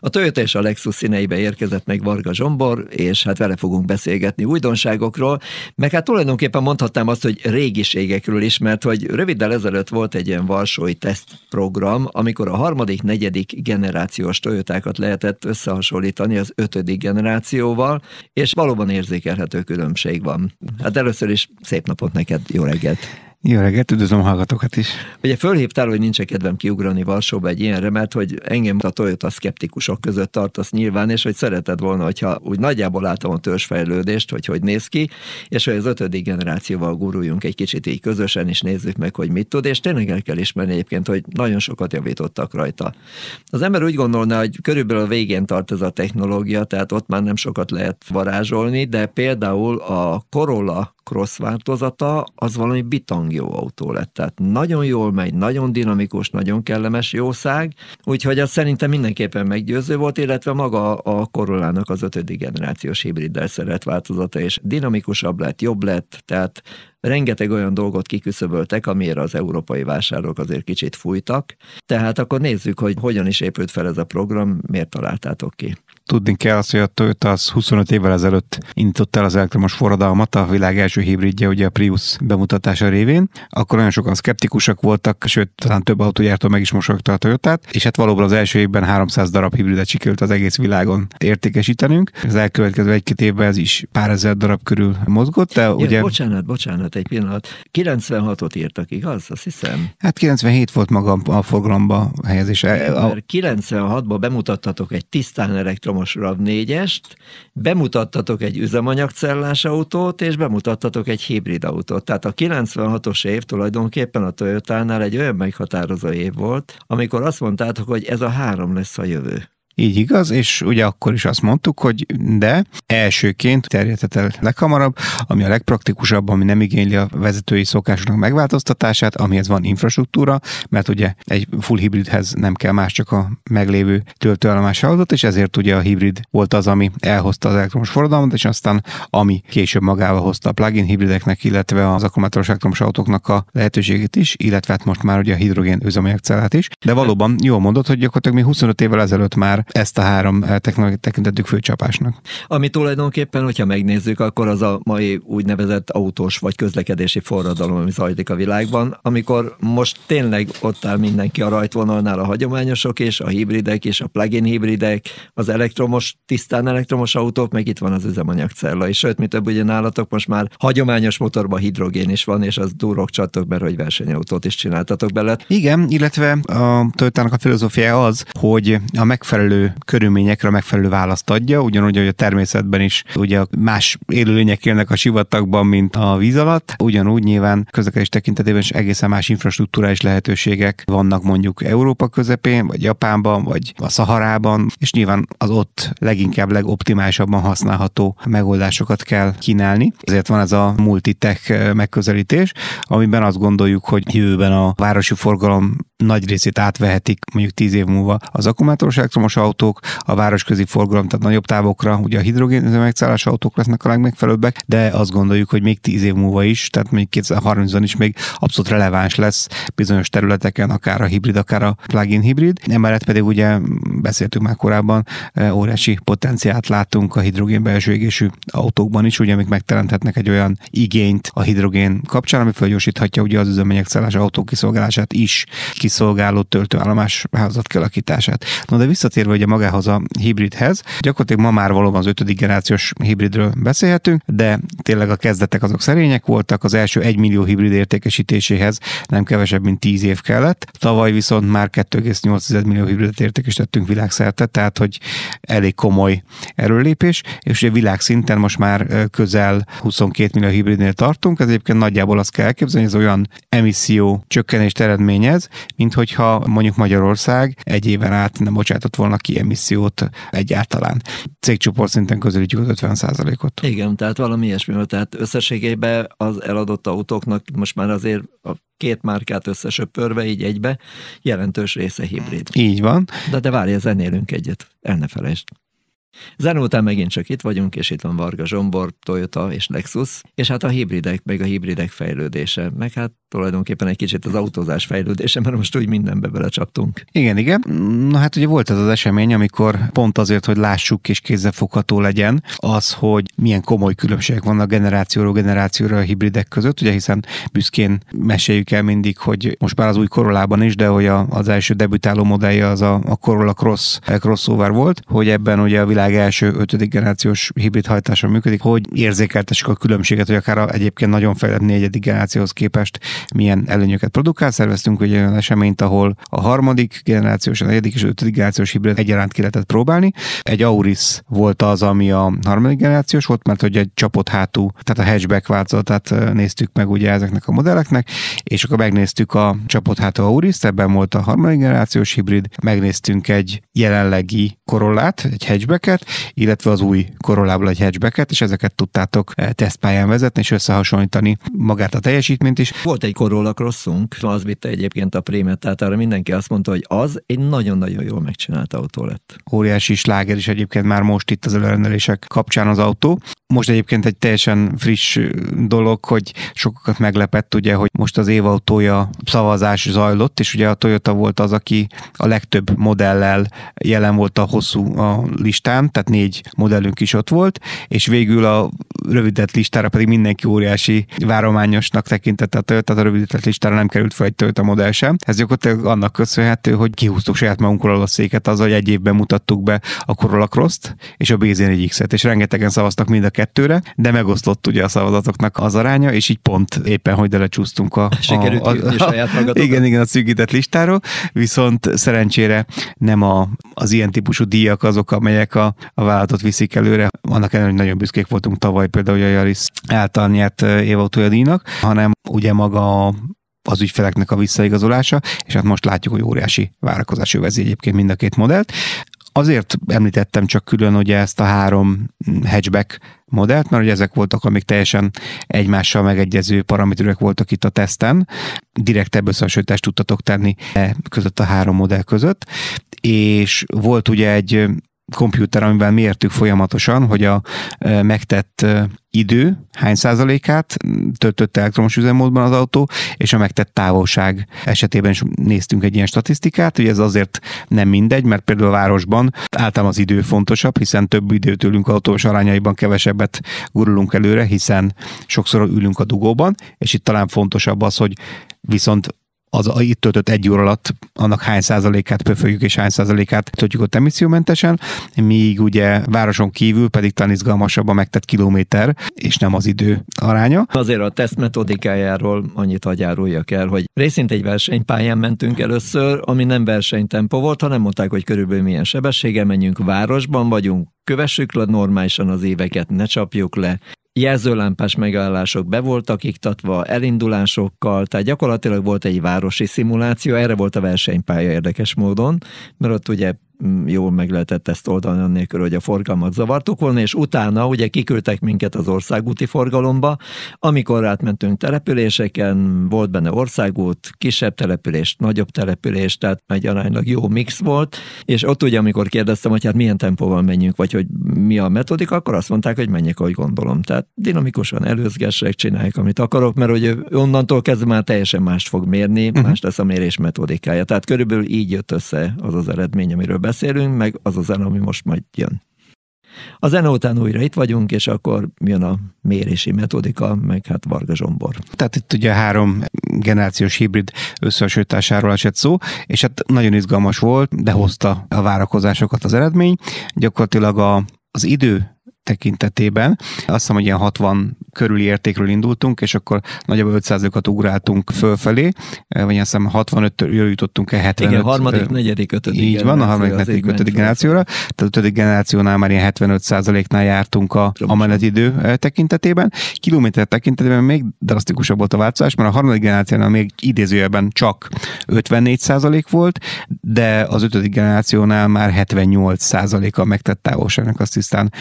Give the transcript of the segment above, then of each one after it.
A Toyota és a Lexus színeibe érkezett meg Varga Zsombor, és hát vele fogunk beszélgetni újdonságokról, meg hát tulajdonképpen mondhatnám azt, hogy régiségekről is, mert hogy röviddel ezelőtt volt egy ilyen varsói tesztprogram, amikor a harmadik, negyedik generációs Toyotákat lehetett összehasonlítani az ötödik generációval, és valóban érzékelhető különbség van. Hát először is szép napot neked, jó reggelt! Jó reggelt, üdvözlöm a hallgatókat is. Ugye fölhívtál, hogy nincs kedvem kiugrani Varsóba egy ilyenre, mert hogy engem a Toyota szkeptikusok között tartasz nyilván, és hogy szereted volna, hogyha úgy nagyjából látom a törzsfejlődést, hogy hogy néz ki, és hogy az ötödik generációval guruljunk egy kicsit így közösen, és nézzük meg, hogy mit tud, és tényleg el kell ismerni egyébként, hogy nagyon sokat javítottak rajta. Az ember úgy gondolná, hogy körülbelül a végén tart ez a technológia, tehát ott már nem sokat lehet varázsolni, de például a Corolla cross változata, az valami bitang jó autó lett. Tehát nagyon jól megy, nagyon dinamikus, nagyon kellemes jószág, úgyhogy az szerintem mindenképpen meggyőző volt, illetve maga a Corollának az ötödik generációs hibriddel szeret változata, és dinamikusabb lett, jobb lett, tehát rengeteg olyan dolgot kiküszöböltek, amire az európai vásárlók azért kicsit fújtak. Tehát akkor nézzük, hogy hogyan is épült fel ez a program, miért találtátok ki. Tudni kell azt, hogy a Toyota az 25 évvel ezelőtt indított el az elektromos forradalmat, a világ első hibridje, ugye a Prius bemutatása révén. Akkor nagyon sokan szkeptikusak voltak, sőt, talán több autógyártó meg is mosolyogta a Toyotát, és hát valóban az első évben 300 darab hibridet sikerült az egész világon értékesítenünk. Az elkövetkező egy-két évben ez is pár ezer darab körül mozgott, de ja, ugye... Bocsánat, bocsánat, egy pillanat. 96-ot írtak, igaz? Azt hiszem. Hát 97 volt maga a forgalomba helyezése. 96-ban bemutattatok egy tisztán elektromos elektromos RAV4-est, bemutattatok egy üzemanyagcellás autót, és bemutattatok egy hibrid autót. Tehát a 96-os év tulajdonképpen a Toyota-nál egy olyan meghatározó év volt, amikor azt mondtátok, hogy ez a három lesz a jövő. Így igaz, és ugye akkor is azt mondtuk, hogy de elsőként terjedhet el leghamarabb, ami a legpraktikusabb, ami nem igényli a vezetői szokásoknak megváltoztatását, amihez van infrastruktúra, mert ugye egy full hibridhez nem kell más, csak a meglévő töltőállomás adat, és ezért ugye a hibrid volt az, ami elhozta az elektromos forradalmat, és aztán ami később magával hozta a plug-in hibrideknek, illetve az akkumulátoros elektromos autóknak a lehetőségét is, illetve hát most már ugye a hidrogén üzemanyagcellát is. De valóban jól mondod, hogy gyakorlatilag mi 25 évvel ezelőtt már ezt a három eh, technológiát tekintettük főcsapásnak. Ami tulajdonképpen, hogyha megnézzük, akkor az a mai úgynevezett autós vagy közlekedési forradalom, ami zajlik a világban, amikor most tényleg ott áll mindenki a rajtvonalnál a hagyományosok és a hibridek és a plug-in hibridek, az elektromos, tisztán elektromos autók, meg itt van az üzemanyagcella. És sőt, mi több ugye nálatok most már hagyományos motorban hidrogén is van, és az durok csatok be, hogy versenyautót is csináltatok bele. Igen, illetve a Toyotának a filozófiája az, hogy a megfelelő megfelelő körülményekre megfelelő választ adja, ugyanúgy, hogy a természetben is ugye más élőlények élnek a sivatagban, mint a víz alatt, ugyanúgy nyilván közlekedés tekintetében is egészen más infrastruktúrális lehetőségek vannak mondjuk Európa közepén, vagy Japánban, vagy a Szaharában, és nyilván az ott leginkább legoptimálisabban használható megoldásokat kell kínálni. Ezért van ez a multitech megközelítés, amiben azt gondoljuk, hogy jövőben a városi forgalom nagy részét átvehetik mondjuk 10 év múlva az akkumulátoros elektromos autók, a városközi forgalom, tehát nagyobb távokra, ugye a hidrogén megszállás autók lesznek a legmegfelelőbbek, de azt gondoljuk, hogy még 10 év múlva is, tehát még 2030-ban is még abszolút releváns lesz bizonyos területeken, akár a hibrid, akár a plug-in hibrid. Emellett pedig ugye beszéltünk már korábban, e, óriási potenciált látunk a hidrogén belső égésű autókban is, ugye amik megteremthetnek egy olyan igényt a hidrogén kapcsán, ami felgyorsíthatja ugye az üzemanyagszállás autók kiszolgálását is kiszolgáló töltőállomás házat kialakítását. No, de visszatérve ugye magához a hibridhez, gyakorlatilag ma már valóban az ötödik generációs hibridről beszélhetünk, de tényleg a kezdetek azok szerények voltak, az első 1 millió hibrid értékesítéséhez nem kevesebb, mint 10 év kellett. Tavaly viszont már 2,8 millió hibridet értékesítettünk világszerte, tehát hogy elég komoly erőlépés, és ugye világszinten most már közel 22 millió hibridnél tartunk, ez egyébként nagyjából azt kell elképzelni, hogy ez olyan emisszió csökkenést eredményez, mint hogyha mondjuk Magyarország egy éven át nem bocsátott volna ki emissziót egyáltalán. Cégcsoport szinten közelítjük az 50% ot Igen, tehát valami ilyesmi, tehát összességében az eladott autóknak most már azért a két márkát összesöpörve, így egybe, jelentős része hibrid. Így van. De, de várj, zenélünk egyet, el ne felejtsd. Zen után megint csak itt vagyunk, és itt van Varga Zsombor, Toyota és Lexus, és hát a hibridek, meg a hibridek fejlődése, meg hát tulajdonképpen egy kicsit az autózás fejlődése, mert most úgy mindenbe belecsaptunk. Igen, igen. Na hát ugye volt ez az esemény, amikor pont azért, hogy lássuk és kézzelfogható legyen az, hogy milyen komoly különbségek vannak generációról generációra a hibridek között, ugye hiszen büszkén meséljük el mindig, hogy most már az új Corollában is, de hogy az első debütáló modellje az a, a Corolla Cross crossover volt, hogy ebben ugye a világ első ötödik generációs hibrid hajtása működik, hogy érzékeltessük a különbséget, hogy akár a egyébként nagyon fejlett negyedik generációhoz képest milyen előnyöket produkál. Szerveztünk ugye olyan eseményt, ahol a harmadik generációs, a negyedik és ötödik generációs hibrid egyaránt ki lehetett próbálni. Egy Auris volt az, ami a harmadik generációs volt, mert hogy egy csapott hátú, tehát a hatchback változatát néztük meg ugye ezeknek a modelleknek, és akkor megnéztük a csapott hátú Auris, ebben volt a harmadik generációs hibrid, megnéztünk egy jelenlegi Corollát, egy hatchbacket, illetve az új Corollából egy hatchbacket, és ezeket tudtátok tesztpályán vezetni, és összehasonlítani magát a teljesítményt is. Volt egy Corolla Crossunk, az vitte egyébként a prémet, tehát arra mindenki azt mondta, hogy az egy nagyon-nagyon jól megcsinált autó lett. Óriási sláger is egyébként már most itt az előrendelések kapcsán az autó. Most egyébként egy teljesen friss dolog, hogy sokakat meglepett, ugye, hogy most az évautója szavazás zajlott, és ugye a Toyota volt az, aki a legtöbb modellel jelen volt a hosszú a listán, tehát négy modellünk is ott volt, és végül a rövidített listára pedig mindenki óriási várományosnak tekintette a Toyota, tehát a rövidített listára nem került fel egy Toyota modell sem. Ez gyakorlatilag annak köszönhető, hogy kihúztuk saját magunkról a széket azzal, hogy egy évben mutattuk be a Corolla Cross-t és a BZ4X-et, és rengetegen szavaztak mind a kettőre, de megosztott ugye a szavazatoknak az aránya, és így pont éppen, hogy lecsúsztunk a, a, a, a, a saját Igen, igen, a szűkített listáról, viszont szerencsére nem a, az ilyen típusú díjak azok, amelyek a, a vállalatot viszik előre. Annak ellenére, hogy nagyon büszkék voltunk tavaly például a Yaris által nyert évautója díjnak, hanem ugye maga az ügyfeleknek a visszaigazolása, és hát most látjuk, hogy óriási várakozás övezi egyébként mind a két modellt. Azért említettem csak külön ugye ezt a három hatchback modellt, mert ugye ezek voltak, amik teljesen egymással megegyező paraméterek voltak itt a teszten. Direktebb összehasonlítást tudtatok tenni e között a három modell között, és volt ugye egy komputer, amivel mértük folyamatosan, hogy a megtett idő hány százalékát töltött elektromos üzemmódban az autó, és a megtett távolság esetében is néztünk egy ilyen statisztikát, hogy ez azért nem mindegy, mert például a városban általában az idő fontosabb, hiszen több időt ülünk autós arányaiban, kevesebbet gurulunk előre, hiszen sokszor ülünk a dugóban, és itt talán fontosabb az, hogy viszont az itt töltött egy óra alatt annak hány százalékát pöföljük és hány százalékát töltjük ott emissziómentesen, míg ugye városon kívül pedig talán izgalmasabb a megtett kilométer, és nem az idő aránya. Azért a teszt metodikájáról annyit agyáruljak el, hogy részint egy versenypályán mentünk először, ami nem versenytempó volt, hanem mondták, hogy körülbelül milyen sebességgel menjünk, városban vagyunk, kövessük le normálisan az éveket, ne csapjuk le, jelzőlámpás megállások be voltak iktatva, elindulásokkal, tehát gyakorlatilag volt egy városi szimuláció, erre volt a versenypálya érdekes módon, mert ott ugye jól meg lehetett ezt oldani annélkül, hogy a forgalmat zavartuk volna, és utána ugye kiküldtek minket az országúti forgalomba, amikor átmentünk településeken, volt benne országút, kisebb település, nagyobb település, tehát egy aránylag jó mix volt, és ott ugye, amikor kérdeztem, hogy hát milyen tempóval menjünk, vagy hogy mi a metodika, akkor azt mondták, hogy menjek, ahogy gondolom. Tehát dinamikusan előzgessek, csinálják, amit akarok, mert hogy onnantól kezdve már teljesen mást fog mérni, uh-huh. más lesz a mérés metodikája. Tehát körülbelül így jött össze az az eredmény, amiről beszélünk, meg az a zene, ami most majd jön. A zene után újra itt vagyunk, és akkor jön a mérési metodika, meg hát Varga Zsombor. Tehát itt ugye három generációs hibrid összehasonlításáról esett szó, és hát nagyon izgalmas volt, de hozta a várakozásokat az eredmény. Gyakorlatilag a, az idő tekintetében. Azt hiszem, hogy ilyen 60 körüli értékről indultunk, és akkor nagyjából 5%-at ugráltunk fölfelé, vagy azt hiszem 65-től jutottunk el 75. Igen, harmadik, negyedik, ötödik Így van, a harmadik, negyedik, ötödik generációra. Tehát ötödik generációnál már ilyen 75%-nál jártunk a, a menetidő tekintetében. Kilométer tekintetében még drasztikusabb volt a változás, mert a harmadik generációnál még idézőjelben csak 54% volt, de az ötödik generációnál már 78%-a megtett távolságnak azt tisztán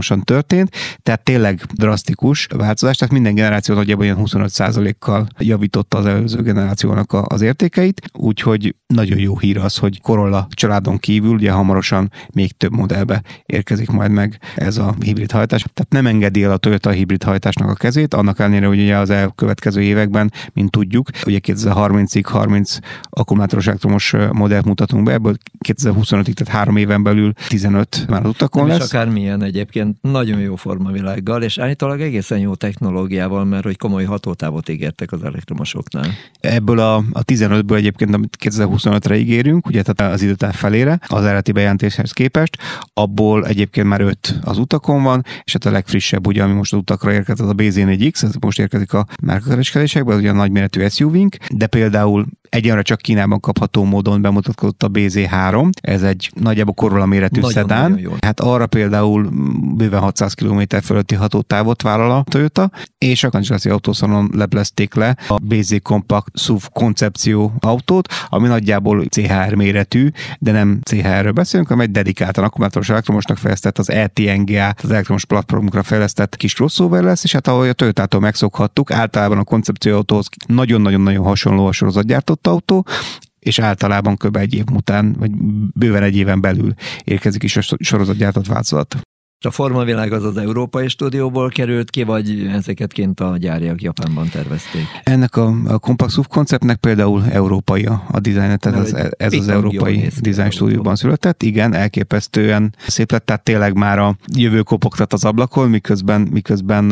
elektromosan történt, tehát tényleg drasztikus változás, tehát minden generáció nagyjából ilyen 25%-kal javította az előző generációnak az értékeit, úgyhogy nagyon jó hír az, hogy Corolla családon kívül ugye hamarosan még több modellbe érkezik majd meg ez a hibrid hajtás. Tehát nem engedi el a Toyota a hibrid hajtásnak a kezét, annak ellenére, hogy ugye az elkövetkező években, mint tudjuk, ugye 2030-ig 30 akkumulátoros elektromos modellt mutatunk be, ebből 2025-ig, tehát három éven belül 15 már az utakon nem lesz. És akármilyen egyébként nagyon jó formavilággal, és állítólag egészen jó technológiával, mert hogy komoly hatótávot ígértek az elektromosoknál. Ebből a, a 15-ből egyébként, amit 2025-re ígérünk, ugye tehát az időtáv felére, az eredeti bejelentéshez képest, abból egyébként már 5 az utakon van, és hát a legfrissebb, ugye, ami most az utakra érkezett, az a BZ4X, ez most érkezik a márkakereskedésekbe, az ugye a nagyméretű SUV-nk, de például egyenre csak Kínában kapható módon bemutatkozott a BZ3, ez egy nagyjából Corolla méretű nagyon, szedán. Nagyon hát arra például bőven 600 km fölötti hatótávot vállal a Toyota, és a Kancsilaszi autószonon leplezték le a BZ Compact SUV koncepció autót, ami nagyjából CHR méretű, de nem CHR-ről beszélünk, hanem egy dedikáltan akkumulátoros elektromosnak fejlesztett az ETNGA, az elektromos platformokra fejlesztett kis crossover lesz, és hát ahogy a Toyota-tól megszokhattuk, általában a koncepció autóhoz nagyon-nagyon-nagyon hasonló a sorozatgyártott autó, és általában kb. egy év után, vagy bőven egy éven belül érkezik is a sorozatgyártott változat. A formavilág az az európai stúdióból került ki, vagy ezeket kint a gyáriak Japánban tervezték? Ennek a, a Compact SUV konceptnek például európai a, a dizájn, tehát ez, ez az európai design stúdióban született. Igen, elképesztően szép lett, tehát tényleg már a jövő kopogtat az ablakon, miközben, miközben...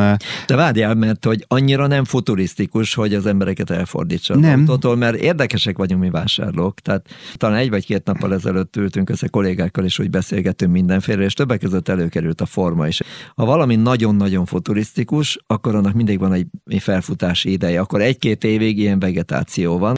De várjál, mert hogy annyira nem futurisztikus, hogy az embereket elfordítsa nem. autótól, mert érdekesek vagyunk mi vásárlók. Tehát talán egy vagy két nappal ezelőtt ültünk össze kollégákkal, és úgy beszélgetünk mindenféle, és többek között előkerült a forma is. Ha valami nagyon-nagyon futurisztikus, akkor annak mindig van egy felfutási ideje, akkor egy-két évig ilyen vegetáció van,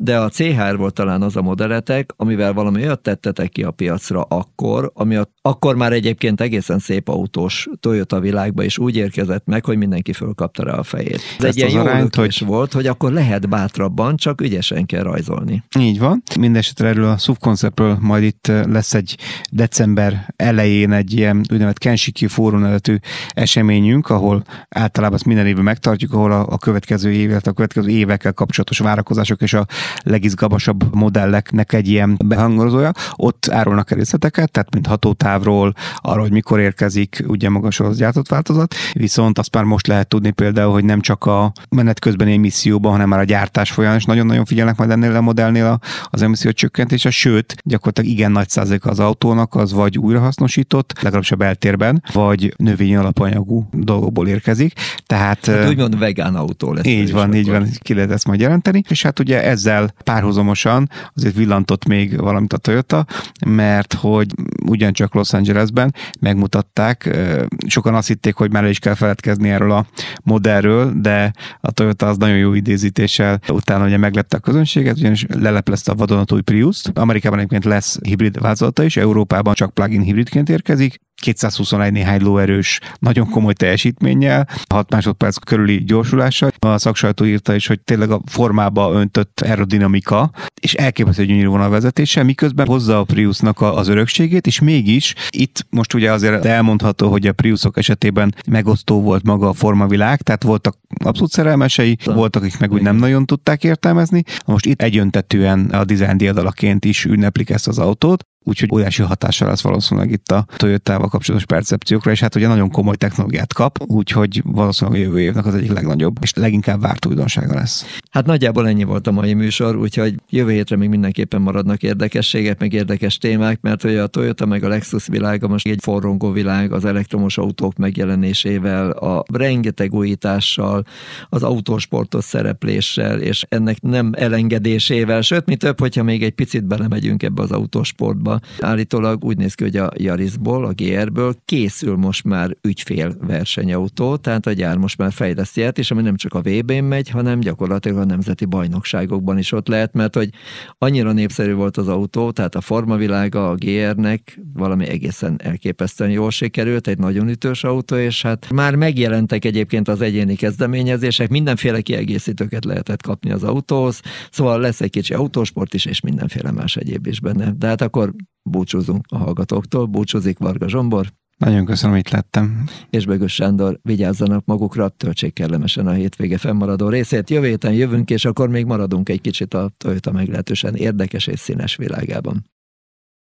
de a CHR volt talán az a modelletek, amivel valami olyat tettetek ki a piacra akkor, ami a, akkor már egyébként egészen szép autós Toyota világba is úgy érkezett meg, hogy mindenki fölkapta rá a fejét. Ez egy ilyen jó arányt, hogy... volt, hogy akkor lehet bátrabban, csak ügyesen kell rajzolni. Így van. Mindenesetre erről a SUV konceptről majd itt lesz egy december elején egy ilyen úgynevezett Kenshiki Fórum nevetű eseményünk, ahol általában ezt minden évben megtartjuk, ahol a, a következő évet, a következő évekkel kapcsolatos várakozások és a legizgalmasabb modelleknek egy ilyen behangozója. Ott árulnak részleteket, tehát mint hatótávról, arról, hogy mikor érkezik ugye magas az gyártott változat, viszont azt már most lehet tudni például, hogy nem csak a menet közbeni emisszióban, hanem már a gyártás folyamán is nagyon-nagyon figyelnek majd ennél a modellnél az emisszió csökkentése, sőt, gyakorlatilag igen nagy százalék az autónak az vagy újrahasznosított, legalábbis a beltérben, vagy növényi alapanyagú dolgokból érkezik. Tehát, hát úgymond vegán autó lesz. Így van, így van, ki lehet ezt majd jelenteni, és hát ugye ezzel ezzel párhuzamosan azért villantott még valamit a Toyota, mert hogy ugyancsak Los Angelesben megmutatták, sokan azt hitték, hogy már is kell feledkezni erről a modellről, de a Toyota az nagyon jó idézítéssel utána ugye meglepte a közönséget, ugyanis leleplezte a vadonatúj Prius-t. Amerikában egyébként lesz hibrid változata is, Európában csak plug-in hibridként érkezik, 221 néhány lóerős, nagyon komoly teljesítménnyel, 6 másodperc körüli gyorsulással. A szaksajtó írta is, hogy tényleg a formába öntött aerodinamika, és elképesztő gyönyörű vezetése, miközben hozza a Priusnak az örökségét, és mégis itt most ugye azért elmondható, hogy a Priusok esetében megosztó volt maga a formavilág, tehát voltak abszolút szerelmesei, voltak, akik meg úgy nem nagyon tudták értelmezni. Most itt egyöntetően a design diadalaként is ünneplik ezt az autót, úgyhogy óriási hatással lesz valószínűleg itt a Toyota-val kapcsolatos percepciókra, és hát ugye nagyon komoly technológiát kap, úgyhogy valószínűleg a jövő évnek az egyik legnagyobb és leginkább várt újdonsága lesz. Hát nagyjából ennyi volt a mai műsor, úgyhogy jövő hétre még mindenképpen maradnak érdekességek, meg érdekes témák, mert hogy a Toyota meg a Lexus világa most egy forrongó világ az elektromos autók megjelenésével, a rengeteg újítással, az autósportos szerepléssel, és ennek nem elengedésével, sőt, mi több, hogyha még egy picit belemegyünk ebbe az autósportba, Állítólag úgy néz ki, hogy a Yarisból, a GR-ből készül most már ügyfél versenyautó, tehát a gyár most már fejleszti át, és ami nem csak a VB-n megy, hanem gyakorlatilag a nemzeti bajnokságokban is ott lehet, mert hogy annyira népszerű volt az autó, tehát a formavilága a GR-nek valami egészen elképesztően jól sikerült, egy nagyon ütős autó, és hát már megjelentek egyébként az egyéni kezdeményezések, mindenféle kiegészítőket lehetett kapni az autóhoz, szóval lesz egy kicsi autósport is, és mindenféle más egyéb is benne. De hát akkor búcsúzunk a hallgatóktól. Búcsúzik Varga Zsombor. Nagyon köszönöm, itt lettem. És Bögös Sándor, vigyázzanak magukra, töltsék kellemesen a hétvége fennmaradó részét. Jövő héten jövünk, és akkor még maradunk egy kicsit a Toyota meglehetősen érdekes és színes világában.